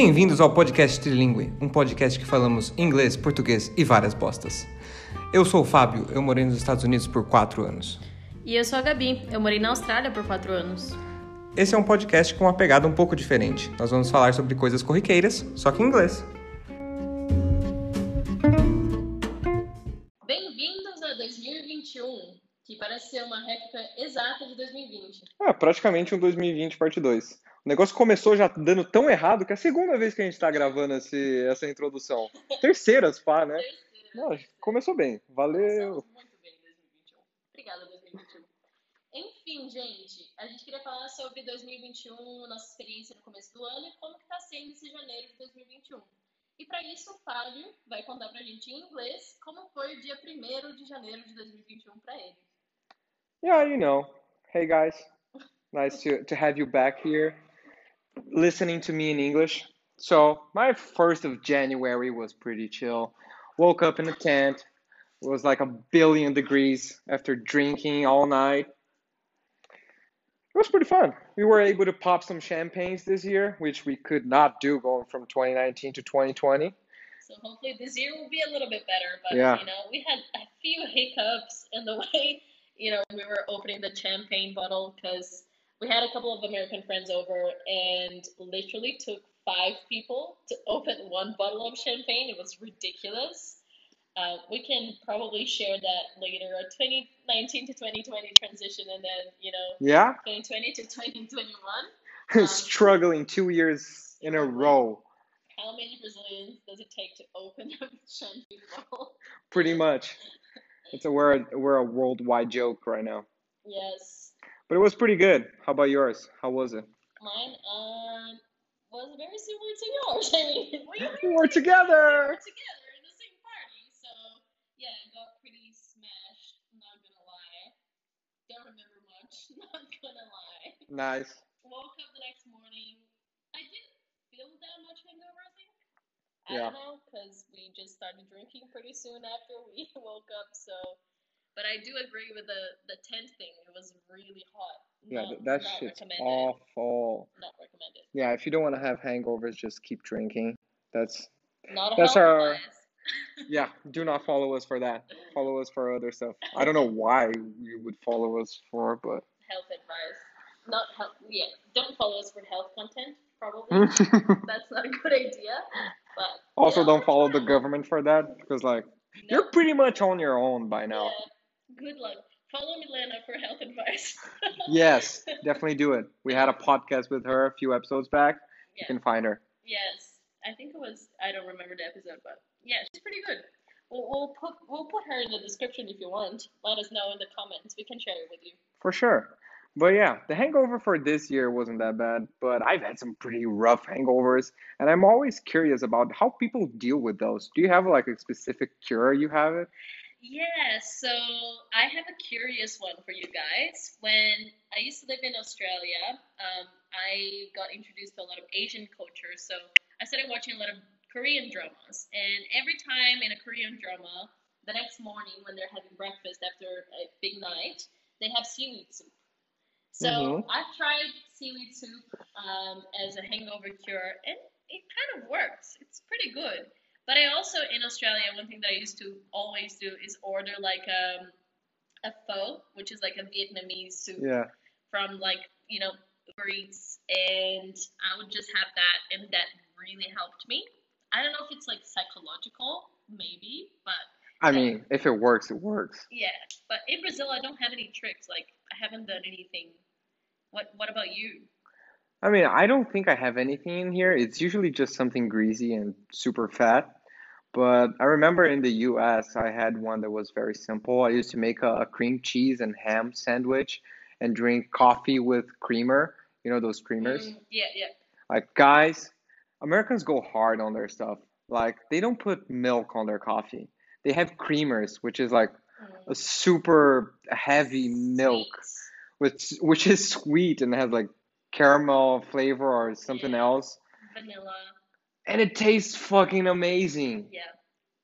Bem-vindos ao podcast Trilingue, um podcast que falamos inglês, português e várias bostas. Eu sou o Fábio, eu morei nos Estados Unidos por 4 anos. E eu sou a Gabi, eu morei na Austrália por 4 anos. Esse é um podcast com uma pegada um pouco diferente. Nós vamos falar sobre coisas corriqueiras, só que em inglês. Que parece ser uma réplica exata de 2020. É, praticamente um 2020 parte 2. O negócio começou já dando tão errado que é a segunda vez que a gente está gravando esse, essa introdução. Terceiras, pá, né? Terceira. Não, começou bem. Valeu. Começamos muito bem em 2021. Obrigada, 2021. Enfim, gente, a gente queria falar sobre 2021, nossa experiência no começo do ano e como que tá sendo esse janeiro de 2021. E para isso, o Fábio vai contar pra gente em inglês como foi o dia 1 de janeiro de 2021 para ele. Yeah, you know. Hey guys, nice to, to have you back here listening to me in English. So, my first of January was pretty chill. Woke up in a tent. It was like a billion degrees after drinking all night. It was pretty fun. We were able to pop some champagnes this year, which we could not do going from 2019 to 2020. So hopefully this year will be a little bit better. But Yeah. you know, we had a few hiccups in the way, you know, we were opening the champagne bottle because we had a couple of American friends over and literally took five people to open one bottle of champagne. It was ridiculous. Uh, we can probably share that later, a 2019 to 2020 transition, and then you know, Yeah? 2020 to 2021. Struggling two years in a row. How many Brazilians does it take to open a champagne bottle? Pretty much. It's a, we're, a, we're a worldwide joke right now. Yes, But it was pretty good. How about yours? How was it? mine um was very similar to yours. I mean, we were, We were we together. were together in the same party, so yeah, got pretty smashed. Not gonna lie, don't remember much. Not gonna lie. Nice. Woke up the next morning. I didn't feel that much hangover. I think. I Yeah. don't know because we just started drinking pretty soon after we woke up. So, but I do agree with the the tent thing. It was really hot. Yeah, Not- th- that not shit's awful. Not recommended. Yeah, if you don't want to have hangovers, just keep drinking. That's Not That's our- advice. yeah. Do not follow us for that. Follow us for other stuff. I don't know why you would follow us for, but health advice. Not health. Yeah, don't follow us for health content. Probably that's not a good idea. But also yeah, don't follow the government for that because like No, you're pretty much on your own by now. yeah, good luck. Follow Milena for health advice. Yes, definitely do it. We had a podcast with her a few episodes back. You can find her. Yes, I think it was. I don't remember the episode, but yeah, she's pretty good. We'll, we'll put we'll put her in the description if you want. Let us know in the comments. We can share it with you. For sure. But yeah, the hangover for this year wasn't that bad, but I've had some pretty rough hangovers, and I'm always curious about how people deal with those. Do you have like a specific cure you have it? Yeah, so I have a curious one for you guys. When I used to live in Australia, um, I got introduced to a lot of Asian culture. So I started watching a lot of Korean dramas. And every time in a Korean drama, the next morning when they're having breakfast after a big night, they have seaweed soup. So Mhm. I've tried seaweed soup um, as a hangover cure, and it kind of works. It's pretty good. But I also in Australia, one thing that I used to always do is order like um, a pho, which is like a Vietnamese soup Yeah. from like you know Uber Eats, and I would just have that, and that really helped me. I don't know if it's like psychological, maybe, but I mean, if it works, it works. yeah. But in Brazil, I don't have any tricks. Like I haven't done anything. What What about you? I mean, I don't think I have anything in here. It's usually just something greasy and super fat. But I remember in the US, I had one that was very simple. I used to make a, a cream cheese and ham sandwich and drink coffee with creamer. You know those creamers? Mm, yeah, yeah. Like, guys, Americans go hard on their stuff. Like, they don't put milk on their coffee. They have creamers, which is like a super heavy milk, which which is sweet and has like caramel flavor or something Yeah. else. vanilla. And it tastes fucking amazing. Yeah,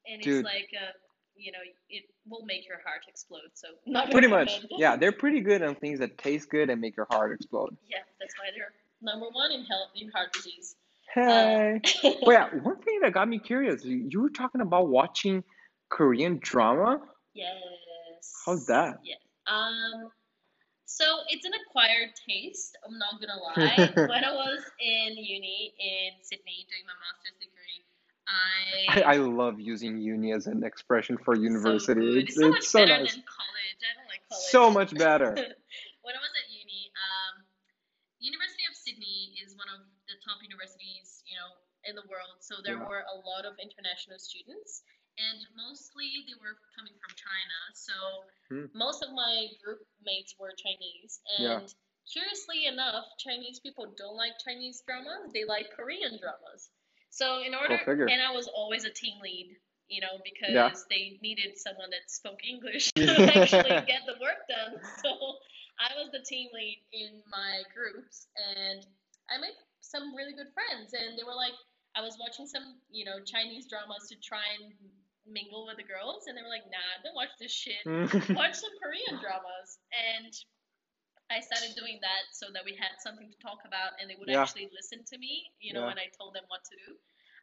and Dude. it's like uh, you know, it will make your heart explode. So not Pretty much. Yeah, they're pretty good on things that taste good and make your heart explode. Yeah, that's why they're number one in health in heart disease. Hey. Um, Well, yeah, one thing that got me curious, you, you were talking about watching Korean drama. Yes. How's that? Yeah. Um, so it's an acquired taste, I'm not gonna lie. When I was in uni in Sydney doing my master's degree, I, I I love using uni as an expression for so university. good. It's It's so so better nice. than college. I don't like college. So much better. when I was at uni, um, University of Sydney is one of the top universities, you know, in the world. So there Yeah. were a lot of international students, and mostly they were coming from China. So Hmm. most of my group mates were Chinese, Yeah. and curiously enough, Chinese people don't like Chinese dramas; they like Korean dramas. So in order, and I was always a team lead. You know, because Yeah. they needed someone that spoke English to actually get the work done. So I was the team lead in my groups, and I made some really good friends. And they were like, I was watching some, you know, Chinese dramas to try and mingle with the girls, and they were like, Nah, don't watch this shit. Watch some Korean dramas. And I started doing that so that we had something to talk about, and they would Yeah. actually listen to me, you know, Yeah. when I told them what to do.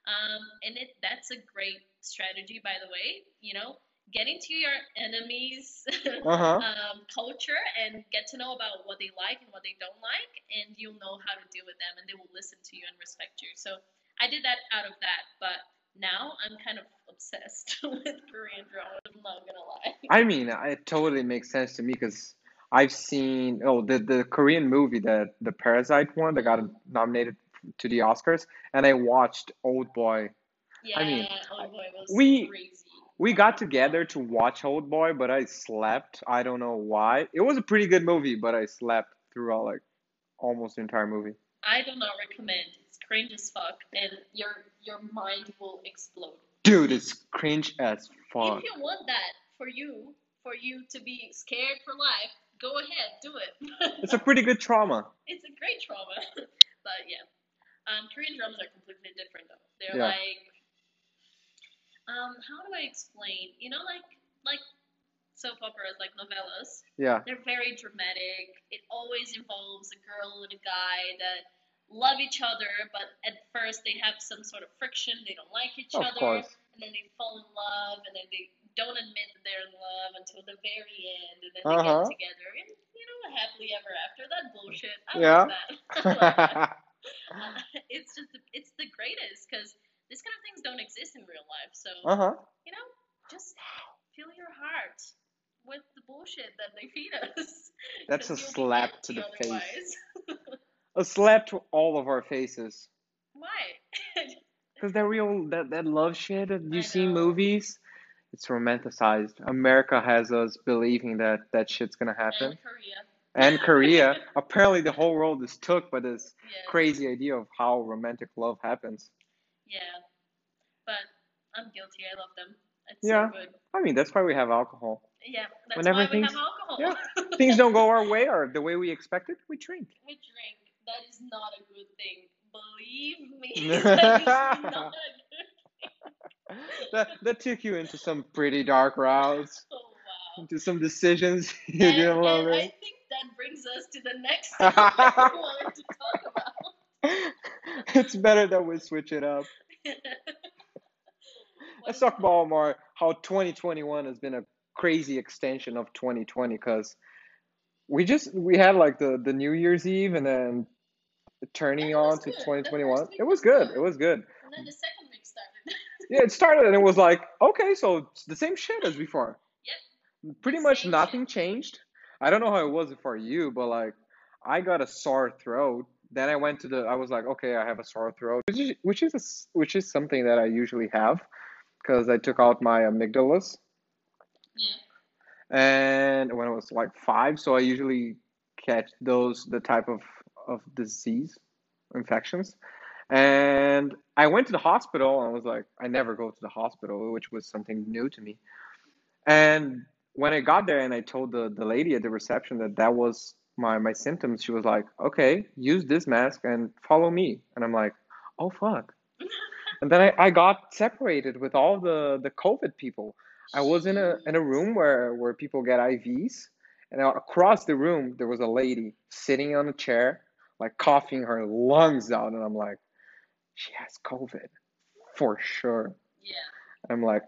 Um, and it that's a great strategy, by the way. You know, get into your enemies' Uh-huh. um, culture and get to know about what they like and what they don't like, and you'll know how to deal with them, and they will listen to you and respect you. So I did that out of that, but now I'm kind of obsessed with Korean. I'm not gonna lie. I mean, it totally makes sense to me because I've seen oh the the Korean movie that the Parasite one that got nominated to the Oscars, and I watched Old Boy. Yeah, I mean, oh boy, was we crazy. we got together to watch Old Boy, but I slept. I don't know why. It was a pretty good movie, but I slept throughout like almost the entire movie. I do not recommend. It's cringe as fuck, and your your mind will explode. Dude, it's cringe as fuck. If you want that for you, for you to be scared for life, go ahead, do it. It's a pretty good trauma. it's a great trauma. but yeah, um, Korean dramas are completely different though. They're Yeah. like, um, how do I explain? You know, like like soap operas, like novellas. Yeah. They're very dramatic. It always involves a girl and a guy that love each other, but at first they have some sort of friction. They don't like each Of other, course. and then they fall in love, and then they don't admit that they're in love until the very end, and then they Uh-huh. get together, and you know, happily ever after. That bullshit. I Yeah. love that. That. Uh, it's just it's the greatest because these kind of things don't exist in real life. So Uh-huh. you know, just fill your heart with the bullshit that they feed us. That's a slap to the face. Uh, A slap to all of our faces. Why? Because that real that, that love shit that you I see know. movies, it's romanticized. America has us believing that that shit's gonna happen. and Korea. And Korea, apparently the whole world is took by this Yes. crazy idea of how romantic love happens. Yeah. But I'm guilty. I love them. It's Yeah. so good. I mean, that's why we have alcohol. Yeah. That's Whenever why we things- have alcohol. yeah, Things don't go our way or the way we expected, we drink. we drink. That is not a good thing. Believe me. that is not a good That that took you into some pretty dark routes, Oh wow. into some decisions you and, didn't love and I think that brings us to the next thing I wanted to talk about. it's better that we switch it up. Let's talk about more how 2021 has been a crazy extension of 2020 because we just we had like the the New Year's Eve and then turning And it was on to good. The 2021. It was good. It was good. And then the second week started. Yeah, it started and it was like, okay, so it's the same shit as before. Yep. Pretty The much nothing changed. I don't know how it was for you, but like I got a sore throat. Then I went to the I was like, okay, I have a sore throat, which is which is a which is something that I usually have because I took out my amygdalas yeah. And when I was like 5, so I usually catch those the type of of disease infections. And I went to the hospital and I was like, I never go to the hospital, which was something new to me. And when I got there and I told the, the lady at the reception that that was my, my symptoms, she was like, okay, use this mask and follow me. And I'm like, oh, fuck. And then I, I got separated with all the, the COVID people. I was in a, in a room where, where people get IVs. And across the room, there was a lady sitting on a chair, like coughing her lungs out. And I'm like, she has COVID for sure. Yeah. I'm like,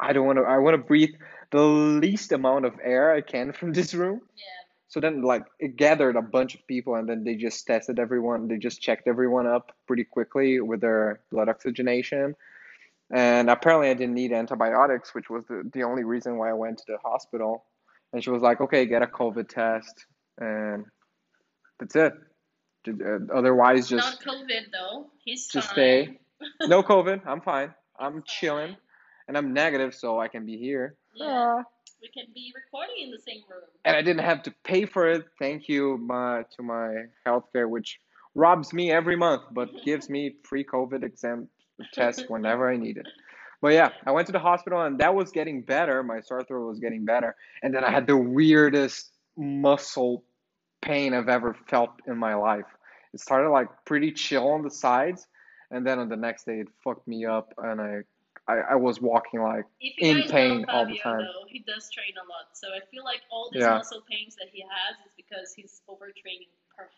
I don't want to. I want to breathe the least amount of air I can from this room. Yeah. So then, like, it gathered a bunch of people, and then they just tested everyone. They just checked everyone up pretty quickly with their blood oxygenation. And apparently, I didn't need antibiotics, which was the, the only reason why I went to the hospital. And she was like, okay, get a COVID test. And that's it. Uh, Otherwise, just Not COVID though. He's just fine. stay. No COVID. I'm fine. I'm chilling. And I'm negative, so I can be here. Yeah. Ah. We can be recording in the same room. and I didn't have to pay for it. Thank you my, to my healthcare, which robs me every month, but gives me free COVID exam test whenever I need it. But yeah, I went to the hospital and that was getting better. My sore throat was getting better, and then I had the weirdest muscle pain I've ever felt in my life. It started like pretty chill on the sides, and then on the next day it fucked me up, and I I, I was walking like in pain know all the time. though, he does train a lot. So I feel like all these Yeah. muscle pains that he has is because he's overtraining, perhaps.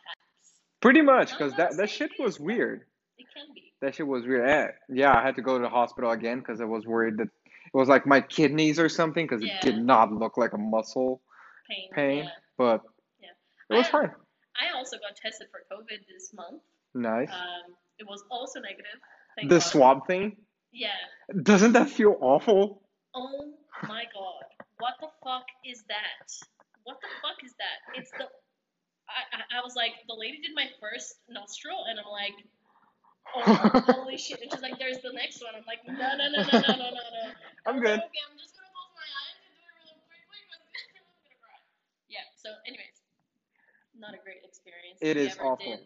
pretty much because that that shit was weird. It can be. That shit was weird. Eh, Yeah, I had to go to the hospital again because I was worried that it was like my kidneys or something because it did not look like a muscle Pain. pain, Yeah. but Yeah. it was I- fine. I also got tested for COVID this month. Nice. Um, it was also negative. Thank The God. swab thing, Yeah. doesn't that feel awful? Oh my god. What the fuck is that? What the fuck is that? It's the. I, I, I was like, the lady did my first nostril, and I'm like, holy shit. And she's like, there's the next one. I'm like, no, no, no, no, no, no, no. I'm good. Okay, I'm just going to close my eyes and do it really quick. yeah, so, anyways, not a great experience. It is awful.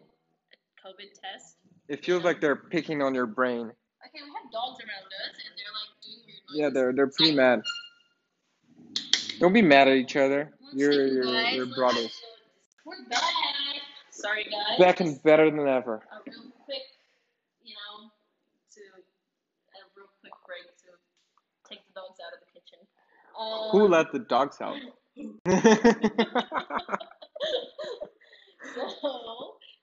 COVID test. It feels like they're picking on your brain. Okay, we have dogs around us and they're like doing weird noises. Yeah, they're, they're pretty mad. Don't be mad at each other. Let's you're you're, guys, you're brothers. We're back. Sorry, guys. Back and better than ever. Oh, really? Um, Who let the dogs out? so,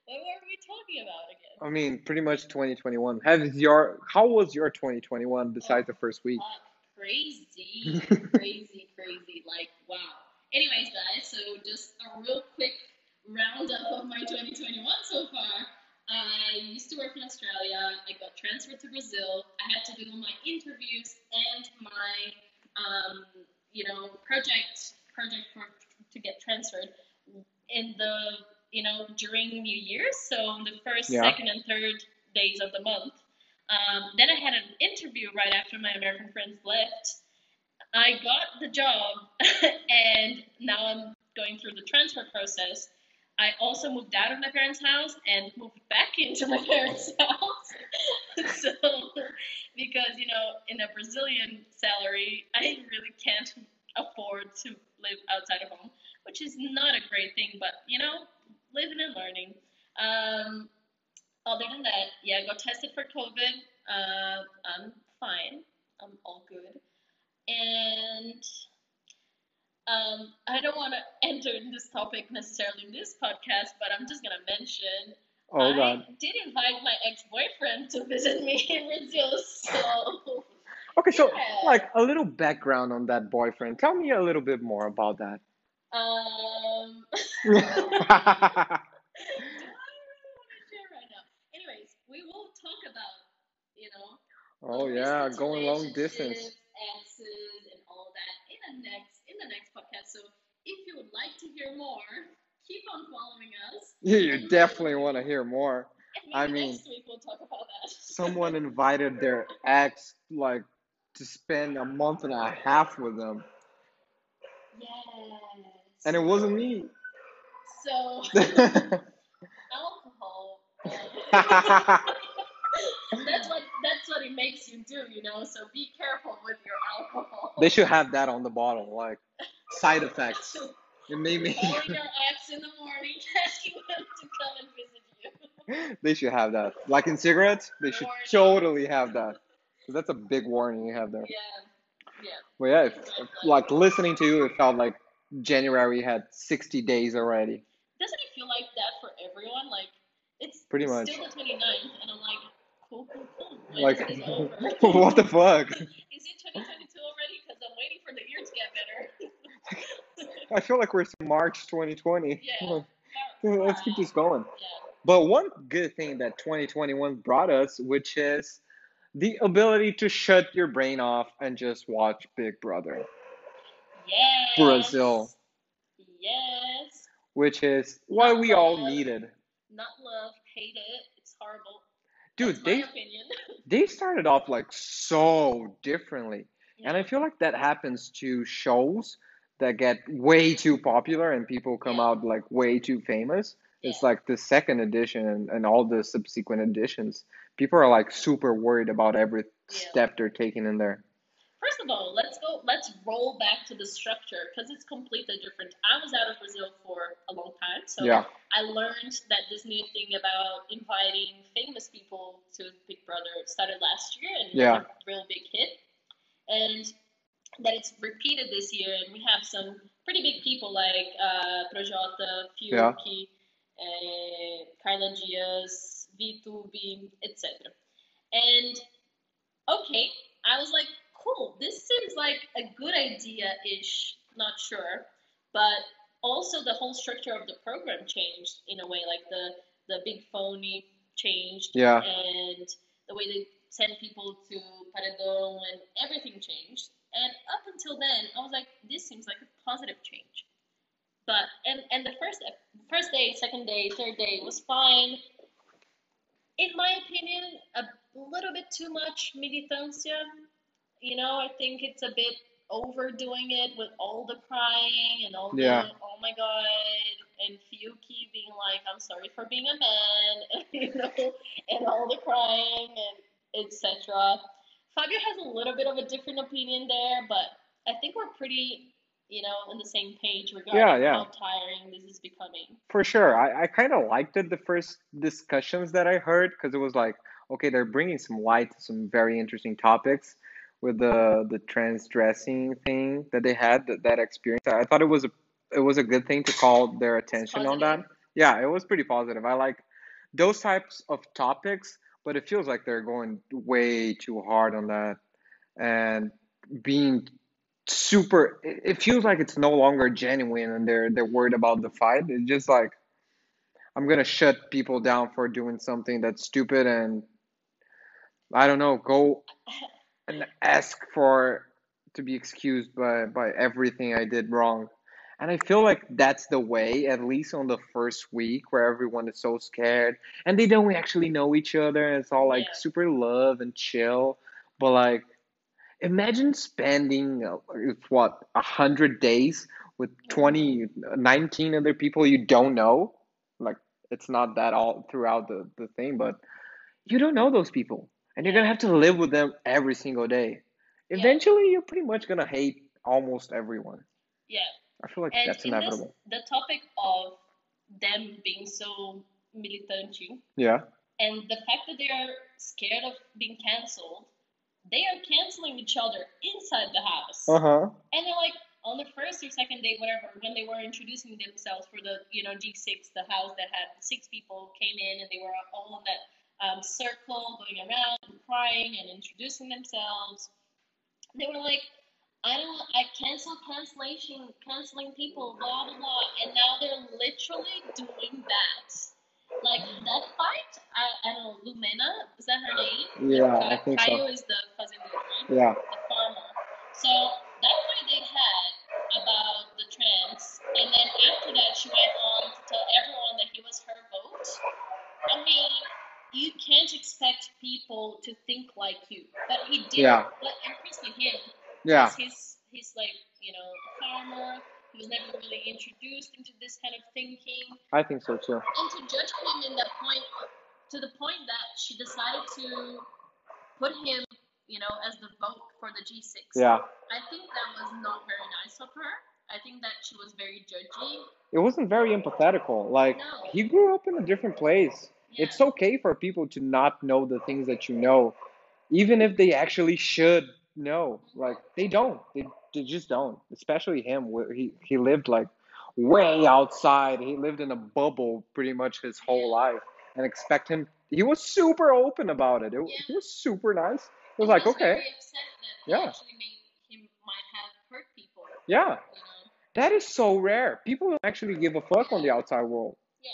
what were we talking about again? I mean, pretty much 2021. Have your how was your 2021 besides the first week? Uh, crazy, crazy, crazy. Like, wow. Anyways, guys, so just a real quick roundup of my 2021 so far. I used to work in Australia. I got transferred to Brazil. I had to do all my interviews and my, um, you know, project project for, to get transferred in the, you know, during New Year's. So on the first, Yeah. second, and third days of the month. Um, then I had an interview right after my American friends left. I got the job, and now I'm going through the transfer process. I also moved out of my parents' house and moved back into my parents' house. so, because you know, in a Brazilian salary, I really can't afford to live outside of home, which is not a great thing, but you know, living and learning. Um, other than that, yeah, I got tested for COVID. Uh, I'm fine. I'm all good. And um, I don't want to enter in this topic necessarily in this podcast, but I'm just gonna mention Oh I did invite my ex-boyfriend to visit me in Brazil. So Okay, so yeah. like a little background on that boyfriend. Tell me a little bit more about that. um, do I really want to share right now? Anyways, we will talk about you know oh yeah, going long distance. exes, and all that in the next in the next podcast. So if you would like to hear more, keep on following us. Yeah, you definitely want to hear more. I mean, next week we'll talk about that. Someone invited their ex like to spend a month and a half with them, yes. and it wasn't me. So alcohol. That's what that's what it makes you do, you know. So be careful with your alcohol. they should have that on the bottle, like side effects. It made me. Calling your ex in the morning, asking him to come and visit you. they should have that. Like in cigarettes, they should Warning. totally have that. 'Cause that's a big warning you have there. Yeah, yeah. But yeah, if, if, like listening to you, it felt like January had 60 days already. Doesn't it feel like that for everyone? Like it's Pretty much. still the 29th, and I'm like, Like, is this over? what the fuck? Is it 2022 already? Because I'm waiting for the year to get better. I feel like we're in March 2020. Yeah. Let's keep this going. Yeah. But one good thing that 2021 brought us, which is the ability to shut your brain off and just watch Big Brother Yes. Brazil, Yes. which is what we all needed. Not love, hate it. It's horrible. Dude, they opinion. they started off like so differently. And I feel like that happens to shows that get way too popular and people come Yeah. out like way too famous. It's like the second edition and, and all the subsequent editions. People are like super worried about every Yeah. step they're taking in there. First of all, let's go. Let's roll back to the structure because it's completely different. I was out of Brazil for a long time, so Yeah. I learned that this new thing about inviting famous people to Big Brother started last year and Yeah. was a real big hit, and that it's repeated this year. And we have some pretty big people like uh, Projota, Yeah. Fiuk, uh, Carla Diaz, Viih Tube, etc. And okay, I was like, cool, this seems like a good idea ish, not sure. But also the whole structure of the program changed in a way, like the, the Big Fone changed Yeah. and the way they send people to Paredon and everything changed. And up until then, I was like, this seems like a positive change. But and and the first first day, second day, third day was fine. In my opinion, a little bit too much militancia. You know, I think it's a bit overdoing it with all the crying and all the Yeah. oh my god and Fiuk being like I'm sorry for being a man, you know, and all the crying and etc. Fabio has a little bit of a different opinion there, but I think we're pretty, you know, on the same page regarding Yeah, yeah. how tiring this is becoming. For sure. I, I kind of liked it the first discussions that I heard because it was like, okay, they're bringing some light to some very interesting topics with the the trans dressing thing that they had that, that experience. I thought it was a it was a good thing to call their attention on that. Yeah, it was pretty positive. I like those types of topics, but it feels like they're going way too hard on that and being super it, it feels like it's no longer genuine and they're they're worried about the fight. It's just like I'm gonna shut people down for doing something that's stupid and I don't know, go and ask for to be excused by by everything I did wrong. And I feel like that's the way, at least on the first week, where everyone is so scared and they don't actually know each other, and it's all like Yeah. super love and chill. But like, imagine spending uh, what a hundred days with 20, 19 other people you don't know. Like, it's not that all throughout the the thing, but you don't know those people, and you're gonna have to live with them every single day. Yeah. Eventually, you're pretty much gonna hate almost everyone. Yeah. I feel like And that's in this, inevitable. the topic of them being so militante Yeah. and the fact that they are scared of being cancelled, they are canceling each other inside the house. Uh huh. And they're like, on the first or second day, whatever, when they were introducing themselves for the, you know, G6, the house that had six people came in and they were all in that um, circle going around and crying and introducing themselves. They were like, I don't, I cancel cancellation, canceling people, blah, blah, blah. And now they're literally doing that. Like that fight, I, I don't know, Lumena, is that her name? Yeah, I think so. Caio is the fazendeiro, right? Yeah. the farmer. So that fight they had about the trans, and then after that she went on to tell everyone that he was her vote. I mean, you can't expect people to think like you, but he did. Yeah. But and Christy him, Yeah. he's he's like you know a farmer. He was never really introduced into this kind of thinking I think so too. and to judge him in that point to the point that she decided to put him you know as the vote for the g6 Yeah. i think that was not very nice of her i think that she was very judgy It wasn't very empathetical. Like, No. he grew up in a different place. Yeah. It's okay for people to not know the things that you know, even if they actually should know. Like, they don't. They, they just don't. Especially him, where he, he lived like way outside. He lived in a bubble pretty much his whole life. and expect him. He was super open about it. it Yeah. He was super nice. He was And like, okay, very upset that Yeah. actually made him might have hurt people. yeah, You know. that is so rare. People don't actually give a fuck on the outside world. Yeah.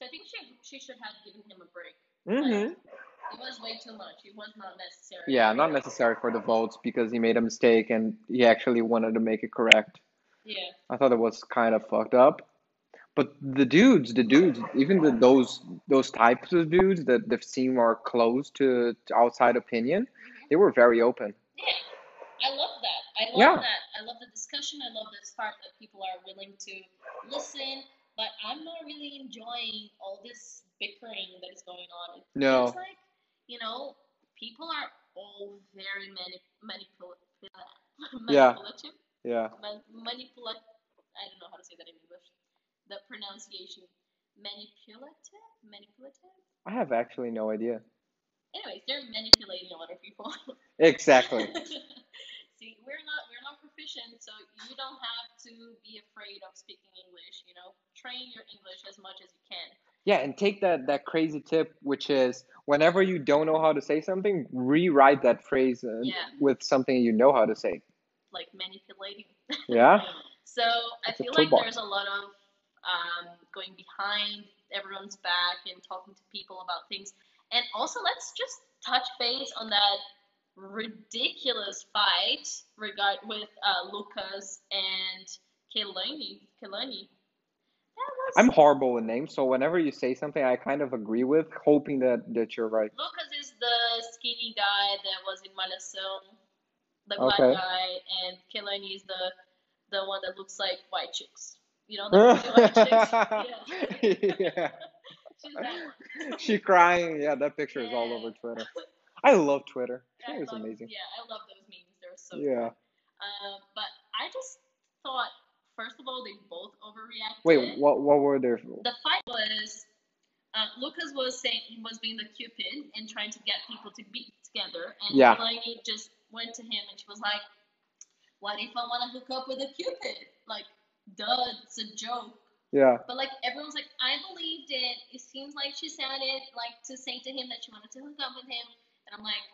So I think she she should have given him a break. hmm It was way too much. It was not necessary. Yeah, not necessary for the votes because he made a mistake and he actually wanted to make it correct. Yeah. I thought it was kind of fucked up. But the dudes, the dudes, even the, those those types of dudes that that seem more close to, to outside opinion, they were very open. Yeah. I love that. I love Yeah. that. I love the discussion. I love this part that people are willing to listen. But I'm not really enjoying all this bickering that is going on. It No. feels like, you know, people are all very mani- manipulative. Yeah. Yeah. Man- manipula- I don't know how to say that in English. The pronunciation manipulative, manipulative. I have actually no idea. Anyways, they're manipulating a lot of people. Exactly. See, we're not we're not proficient, so you don't have to be afraid of speaking English. You know, train your English as much as you can. Yeah, and take that that crazy tip, which is whenever you don't know how to say something, rewrite that phrase uh, Yeah. with something you know how to say. Like manipulating. Yeah. So I It's feel like there's a lot of um, going behind everyone's back and talking to people about things. And also, let's just touch base on that ridiculous fight regard with uh, Lucas and Kelani. Kelani. Was I'm horrible with names, so whenever you say something I kind of agree with, hoping that that you're right. Lucas is the skinny guy that was in Malhação, the black Okay. guy, and Kelani is the the one that looks like white chicks. You know, the white chicks. Yeah. yeah. She's that one. She crying. Yeah, that picture is all over Twitter. I love Twitter. Twitter is amazing. Yeah, I love those memes. They're so Yeah. Um, but I just thought, first of all, they both overreacted. Wait, what what were their The fight was uh, Lucas was saying he was being the cupid and trying to get people to be together, and Yeah. Delaney just went to him and she was like, "What if I want to hook up with a cupid? Like, duh, it's a joke." Yeah. But like everyone's like, I believed it. It seems like she sounded like to say to him that she wanted to hook up with him, I'm like,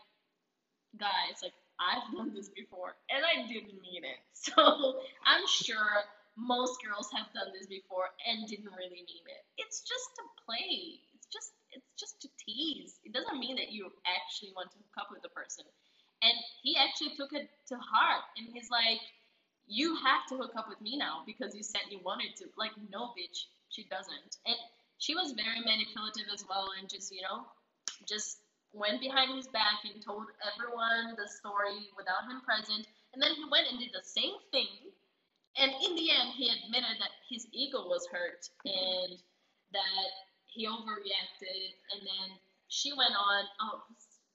guys, like I've done this before, and I didn't mean it. So I'm sure most girls have done this before and didn't really mean it. It's just to play. It's just it's just to tease. It doesn't mean that you actually want to hook up with the person. And he actually took it to heart, and he's like, you have to hook up with me now because you said you wanted to. Like, no, bitch, she doesn't. And she was very manipulative as well, and just, you know, just went behind his back and told everyone the story without him present. And then he went and did the same thing. And in the end, he admitted that his ego was hurt and that he overreacted. And then she went on, oh,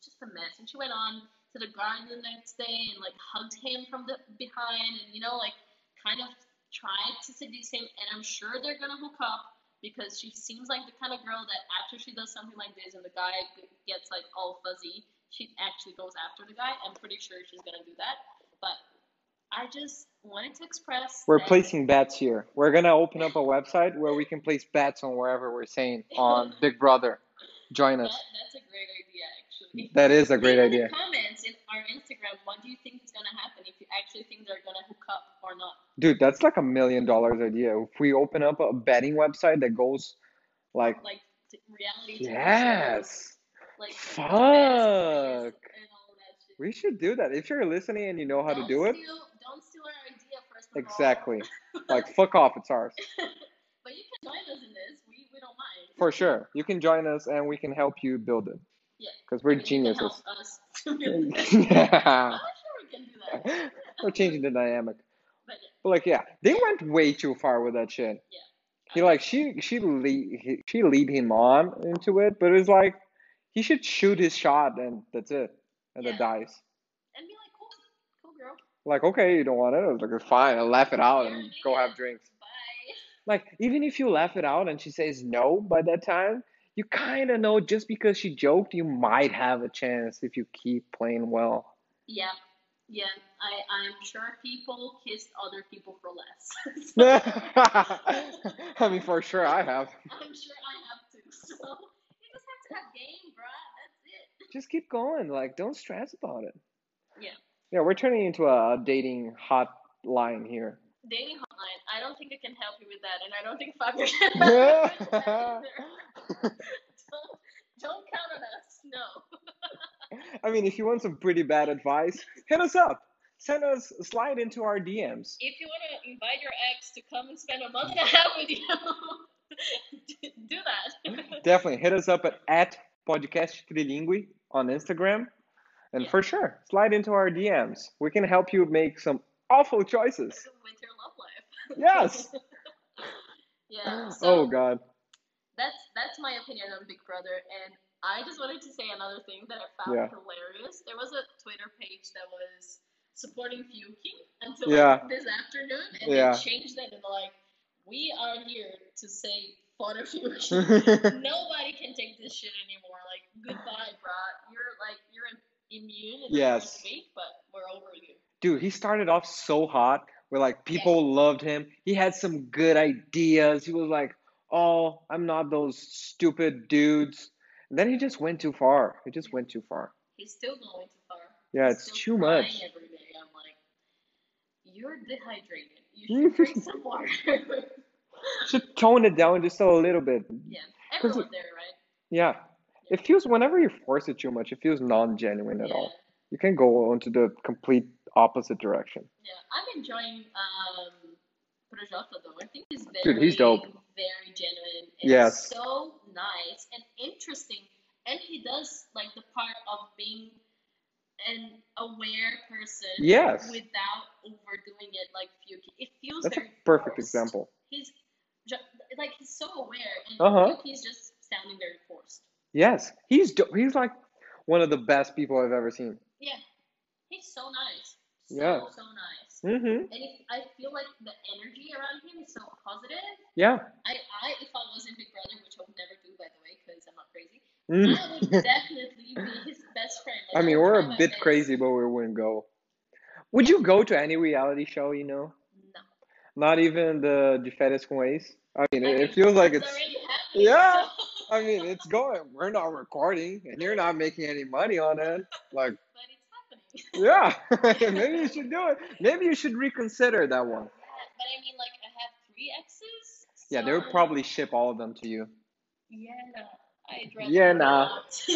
just a mess. And she went on to the garden the next day and like hugged him from the behind and you know like kind of tried to seduce him and I'm sure they're gonna hook up because she seems like the kind of girl that after she does something like this and the guy gets like all fuzzy she actually goes after the guy I'm pretty sure she's gonna do that but I just wanted to express We're that- placing bets here. We're gonna open up a website where we can place bets on wherever we're saying on Big Brother. Join that, us. that's a great idea That is a great idea. comments in our Instagram what do you think is gonna happen if you actually think they're gonna hook up or not Dude, that's like a million dollars idea. If we open up a betting website that goes like like reality yes. like Fuck. and all that shit. We should do that. If you're listening and you know how to Don't do it, don't steal our idea first of all. exactly. Like fuck off, it's ours. but you can join us in this. We, we don't mind. For sure. You can join us and we can help you build it. Yeah. Because we're I mean, you can geniuses. help us to build this. I'm yeah. sure we can do that. We're changing the dynamic. But yeah, But like, yeah, they went way too far with that shit. Yeah. He like she she lead he, she lead him on into it, but it's like he should shoot his shot and that's it, and Yeah. it dies. and be like, cool, cool girl. Like, okay, you don't want it. I was like, fine, I'll laugh it out and go have drinks. Bye. Like, even if you laugh it out and she says no by that time, you kind of know just because she joked, you might have a chance if you keep playing well. Yeah. Yeah, I, I'm sure people kissed other people for less. So, I mean, for sure, I have. I'm sure I have too. So you just have to. So it just keep going. Like, don't stress about it. Yeah. Yeah, we're turning into a dating hotline here. Dating hotline. I don't think I can help you with that, and I don't think Fabio can help you with that either. don't, don't count on us. No. I mean, if you want some pretty bad advice, hit us up. Send us slide into our DMs. If you want to invite your ex to come and spend a month and a half with you, do that. Definitely hit us up at, at podcast trilingue on Instagram. And Yeah. for sure, slide into our DMs. We can help you make some awful choices. with your love life. Yes. yeah. So oh God. That's my opinion on Big Brother, and I just wanted to say another thing that I found Yeah. hilarious. There was a Twitter page that was supporting Fiuk until Yeah. like, this afternoon, and Yeah. they changed that and like, "We are here to say for Fiuk. Nobody can take this shit anymore. Like, goodbye, bro. You're like you're immune Yes. week, but we're over you." Dude, he started off so hot where like people loved him. He had some good ideas. He was like, "Oh, I'm not those stupid dudes." And then he just went too far. He just went too far. He's still going too far. Yeah, He's it's too much. Every day, I'm like, you're dehydrated. You should drink some water. Should tone it down just a little bit. yeah, everyone there, right? Yeah. It feels whenever you force it too much, it feels non-genuine at Yeah, all. You can go into the complete opposite direction. yeah. I'm enjoying um Projota though. I think he's very, Dude, he's dope. very genuine and Yes. so nice and interesting. And he does like the part of being an aware person Yes. without overdoing it like Fiuk. It feels That's a very perfect forced. example. He's ju- like he's so aware, and Uh-huh. Fiuk's just sounding very forced. Yes. He's do- he's like one of the best people I've ever seen. Yeah, he's so nice. So Yeah. so nice. Mm-hmm. And if, I feel like the energy around him is so positive. Yeah. I, I if I was in Big Brother, which I would never do by the way, because I'm not crazy, Mm. I would definitely be his best friend. I mean, we're a bit crazy, but we wouldn't go. Would you go to any reality show, you know? No, Not even the De Férias com? I mean, I it, mean, feels like it's. Yeah. so- I mean, it's going. We're not recording, and you're not making any money on it. Like, happening. Yeah, maybe you should do it. Maybe you should reconsider that one. Yeah, but I mean, like, I have three exes. Yeah, they would probably ship all of them to you. Yeah, I'd rather Yeah, nah.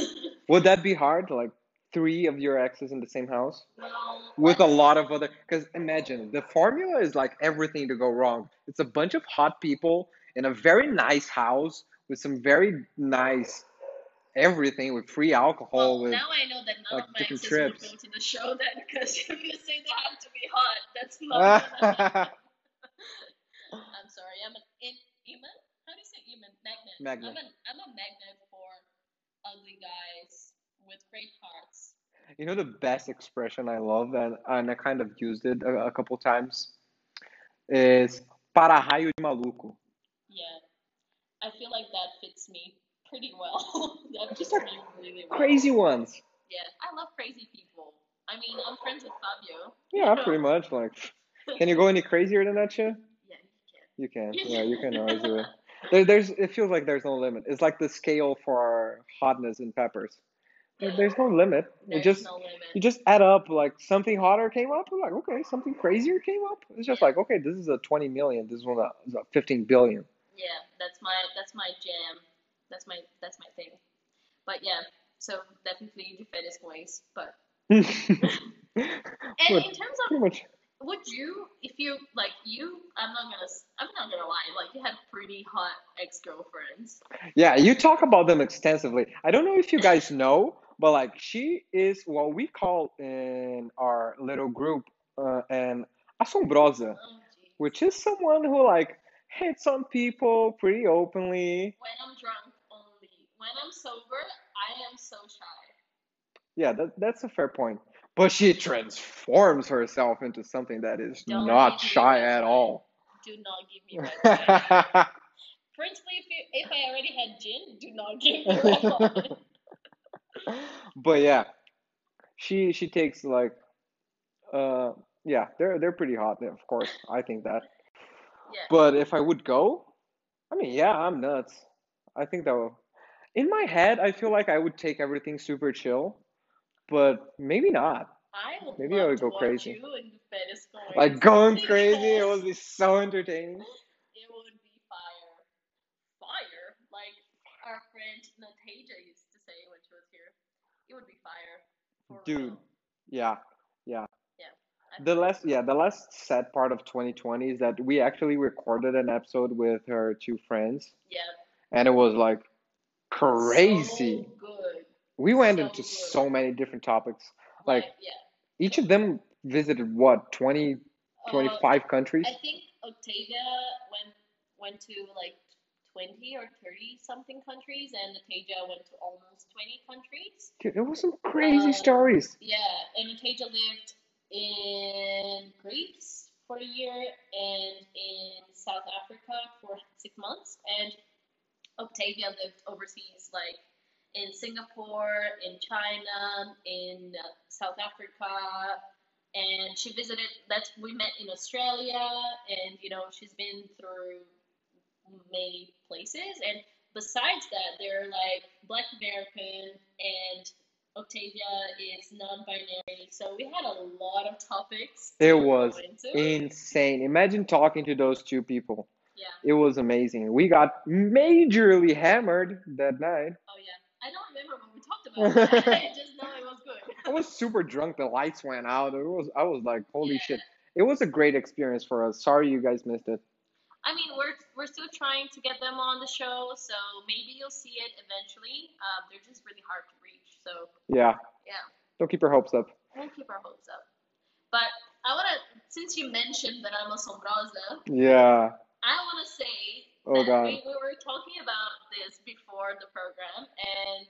Would that be hard? Like three of your exes in the same house well, with a lot of other. Because imagine the formula is like everything to go wrong. It's a bunch of hot people in a very nice house with some very nice everything with free alcohol. Well, With now I know that none like, of my exes trips. would go to the show then, because if you say they have to be hot, that's not. I'm sorry, I'm an in, Eman? How do you say Eman? Magnet. Magnet. I'm, an, I'm a magnet for ugly guys with great hearts. you know the best expression I love and and I kind of used it a, a couple times is para raio de maluco. Yeah. I feel like that fits me pretty well. that Just really well. Crazy ones. Yeah, I love crazy people. I mean, I'm friends with Fabio. Yeah, you know? pretty much. Like, can you go any crazier than that shit? Yeah, you can. You can. Yeah, you can always do it. Uh, there, there's. It feels like there's no limit. It's like the scale for hotness in peppers. There, there's no limit. There's It just no limit. you just add up. Like something hotter came up. We're like, okay, something crazier came up. It's just Yeah. like, okay, this is a 20 million. This one is a 15 billion. Yeah, that's my that's my jam. That's my that's my thing. But yeah, so definitely defend his ways. But and But in terms of much. would you if you like you I'm not gonna I'm not gonna lie like you had pretty hot ex girlfriends. Yeah, you talk about them extensively. I don't know if you guys know, but like she is what we call in our little group uh, an assombrosa, Oh which is someone who like hits on people pretty openly. When I'm drunk. When I'm sober, I am so shy. Yeah, that, that's a fair point. But she transforms herself into something that is Don't not shy at all. Do not give me red. Principally, if you, if I already had gin, do not give me red but yeah, she she takes like uh yeah, they're they're pretty hot, of course. I think that. Yeah. But if I would go, I mean, yeah, I'm nuts. I think that will, in my head, I feel like I would take everything super chill, but maybe not. I would Maybe I would go crazy. you and going Like going crazy, it would be so entertaining. It would be fire. Fire? Like our friend Nataja used to say when she was here. It would be fire. Dude, real. yeah, yeah. I The last, yeah, the last sad part of 2020 is that we actually recorded an episode with her two friends, Yeah. and it was like crazy. So good. We went so into good. so many different topics. Like, yeah. each of them visited what, 20, Uh, 25 countries? I think Octavia went went to like 20 or 30 something countries, and Nataja went to almost 20 countries. Dude, it was some crazy Uh, stories. Yeah, and Nataja lived in Greece for a year and in South Africa for six months, and Octavia lived overseas, like in Singapore, in China, in uh, South Africa, and she visited. That's we met in Australia, and you know she's been through many places. And besides that, they're like Black American, and Octavia is non-binary. So we had a lot of topics. It was insane. Imagine talking to those two people. Yeah. It was amazing. We got majorly hammered that night. Oh yeah. I don't remember what we talked about. but I just know it was good. I was super drunk. The lights went out. It was. I was like, holy Yeah. shit. It was a great experience for us. Sorry you guys missed it. I mean, we're we're still trying to get them on the show, so maybe you'll see it eventually. Um, they're just really hard to reach, so Yeah. yeah, Don't keep your hopes up. we'll keep our hopes up. But I wanna, since you mentioned that I'm a Sombrosa, Yeah. I wanna say Oh that god. we, we were talking about this before the program, and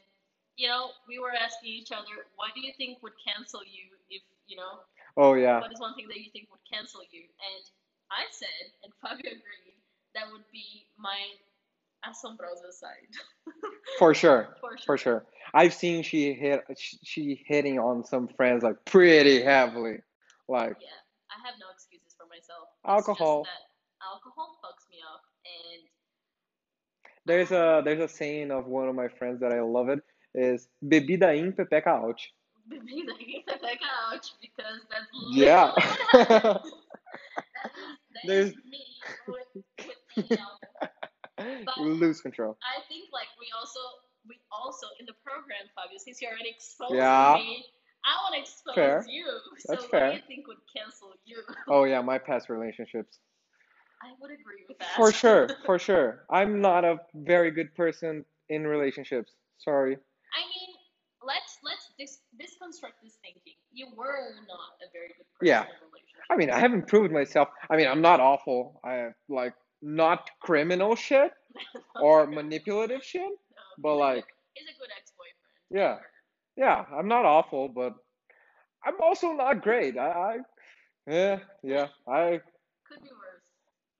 you know, we were asking each other, what do you think would cancel you if you know Oh yeah. what is one thing that you think would cancel you? And I said, and Fabio agreed, that would be my Assombrosa side. For sure. For sure. For sure. I've seen she hit she hitting on some friends like pretty heavily. Like Yeah, I have no excuses for myself. Alcohol. Alcohol fucks me up, and there's a there's a saying of one of my friends that I love it is bebida ímpar peca out. bebida ainda pega out because that's Yeah. That is, There's- me with, with Lose control. I think like we also we also in the program, Fabio, since you're already exposed Yeah. me, I want to expose Fair. you. So That's what fair. do you think would cancel you? Oh yeah, my past relationships. I would agree with that. For sure, for sure. I'm not a very good person in relationships. Sorry. I mean, let's let's dis- disconstruct this thinking. You were not a very good person Yeah. I mean, I haven't proved myself. I mean, I'm not awful. I like not criminal shit or manipulative shit. No, but, like- he's a good ex-boyfriend. Yeah. Yeah, I'm not awful, but I'm also not great. I, I yeah, yeah. I Could be.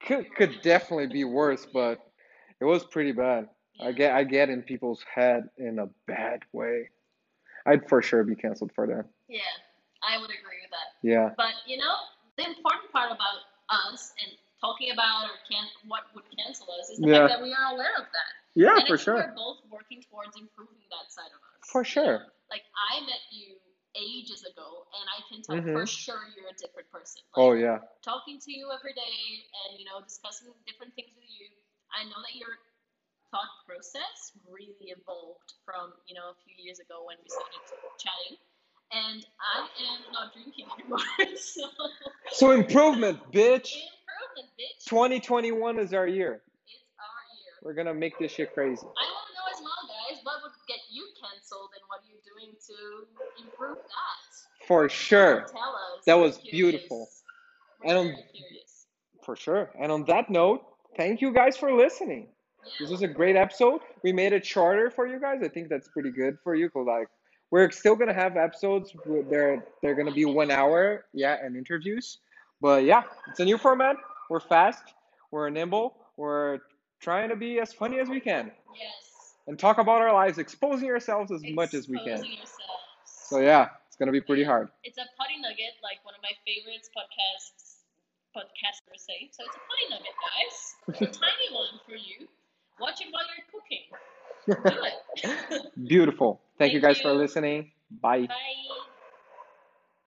Could could definitely be worse, but it was pretty bad. I get I get in people's head in a bad way. I'd for sure be canceled for that. Yeah, I would agree with that. Yeah. But you know, the important part about us and talking about or can what would cancel us is the Yeah. fact that we are aware of that. Yeah, and for sure. we're both working towards improving that side of us. For you sure. know? Like I met you ages ago, and I can tell for Mhm. sure you're a different person. Like, Oh yeah. talking to you every day and you know discussing different things with you i know that your thought process really evolved from you know a few years ago when we started chatting and i am not drinking anymore so So improvement, bitch. improvement bitch 2021 is our year. it's our year We're gonna make this shit crazy. i want to know as well guys what would get you canceled and what are you doing to that For sure. That was curious. beautiful. We're And on- curious For sure. And on that note, thank you guys for listening. This was a great episode. We made it shorter for you guys. I think that's pretty good for you. Cause like we're still gonna have episodes. where They're they're gonna be one hour, yeah, and interviews. But yeah, it's a new format. We're fast. We're nimble. We're trying to be as funny as we can yes and talk about our lives, exposing ourselves as much as we can. Exposing yourselves. So yeah, it's gonna be pretty hard. It's a potty nugget, like one of my favorites podcasts podcasters say. So it's a potty nugget, guys. A tiny one for you. Watch it while you're cooking. Do it. Beautiful. Thank you Thank guys for listening. Bye. Bye.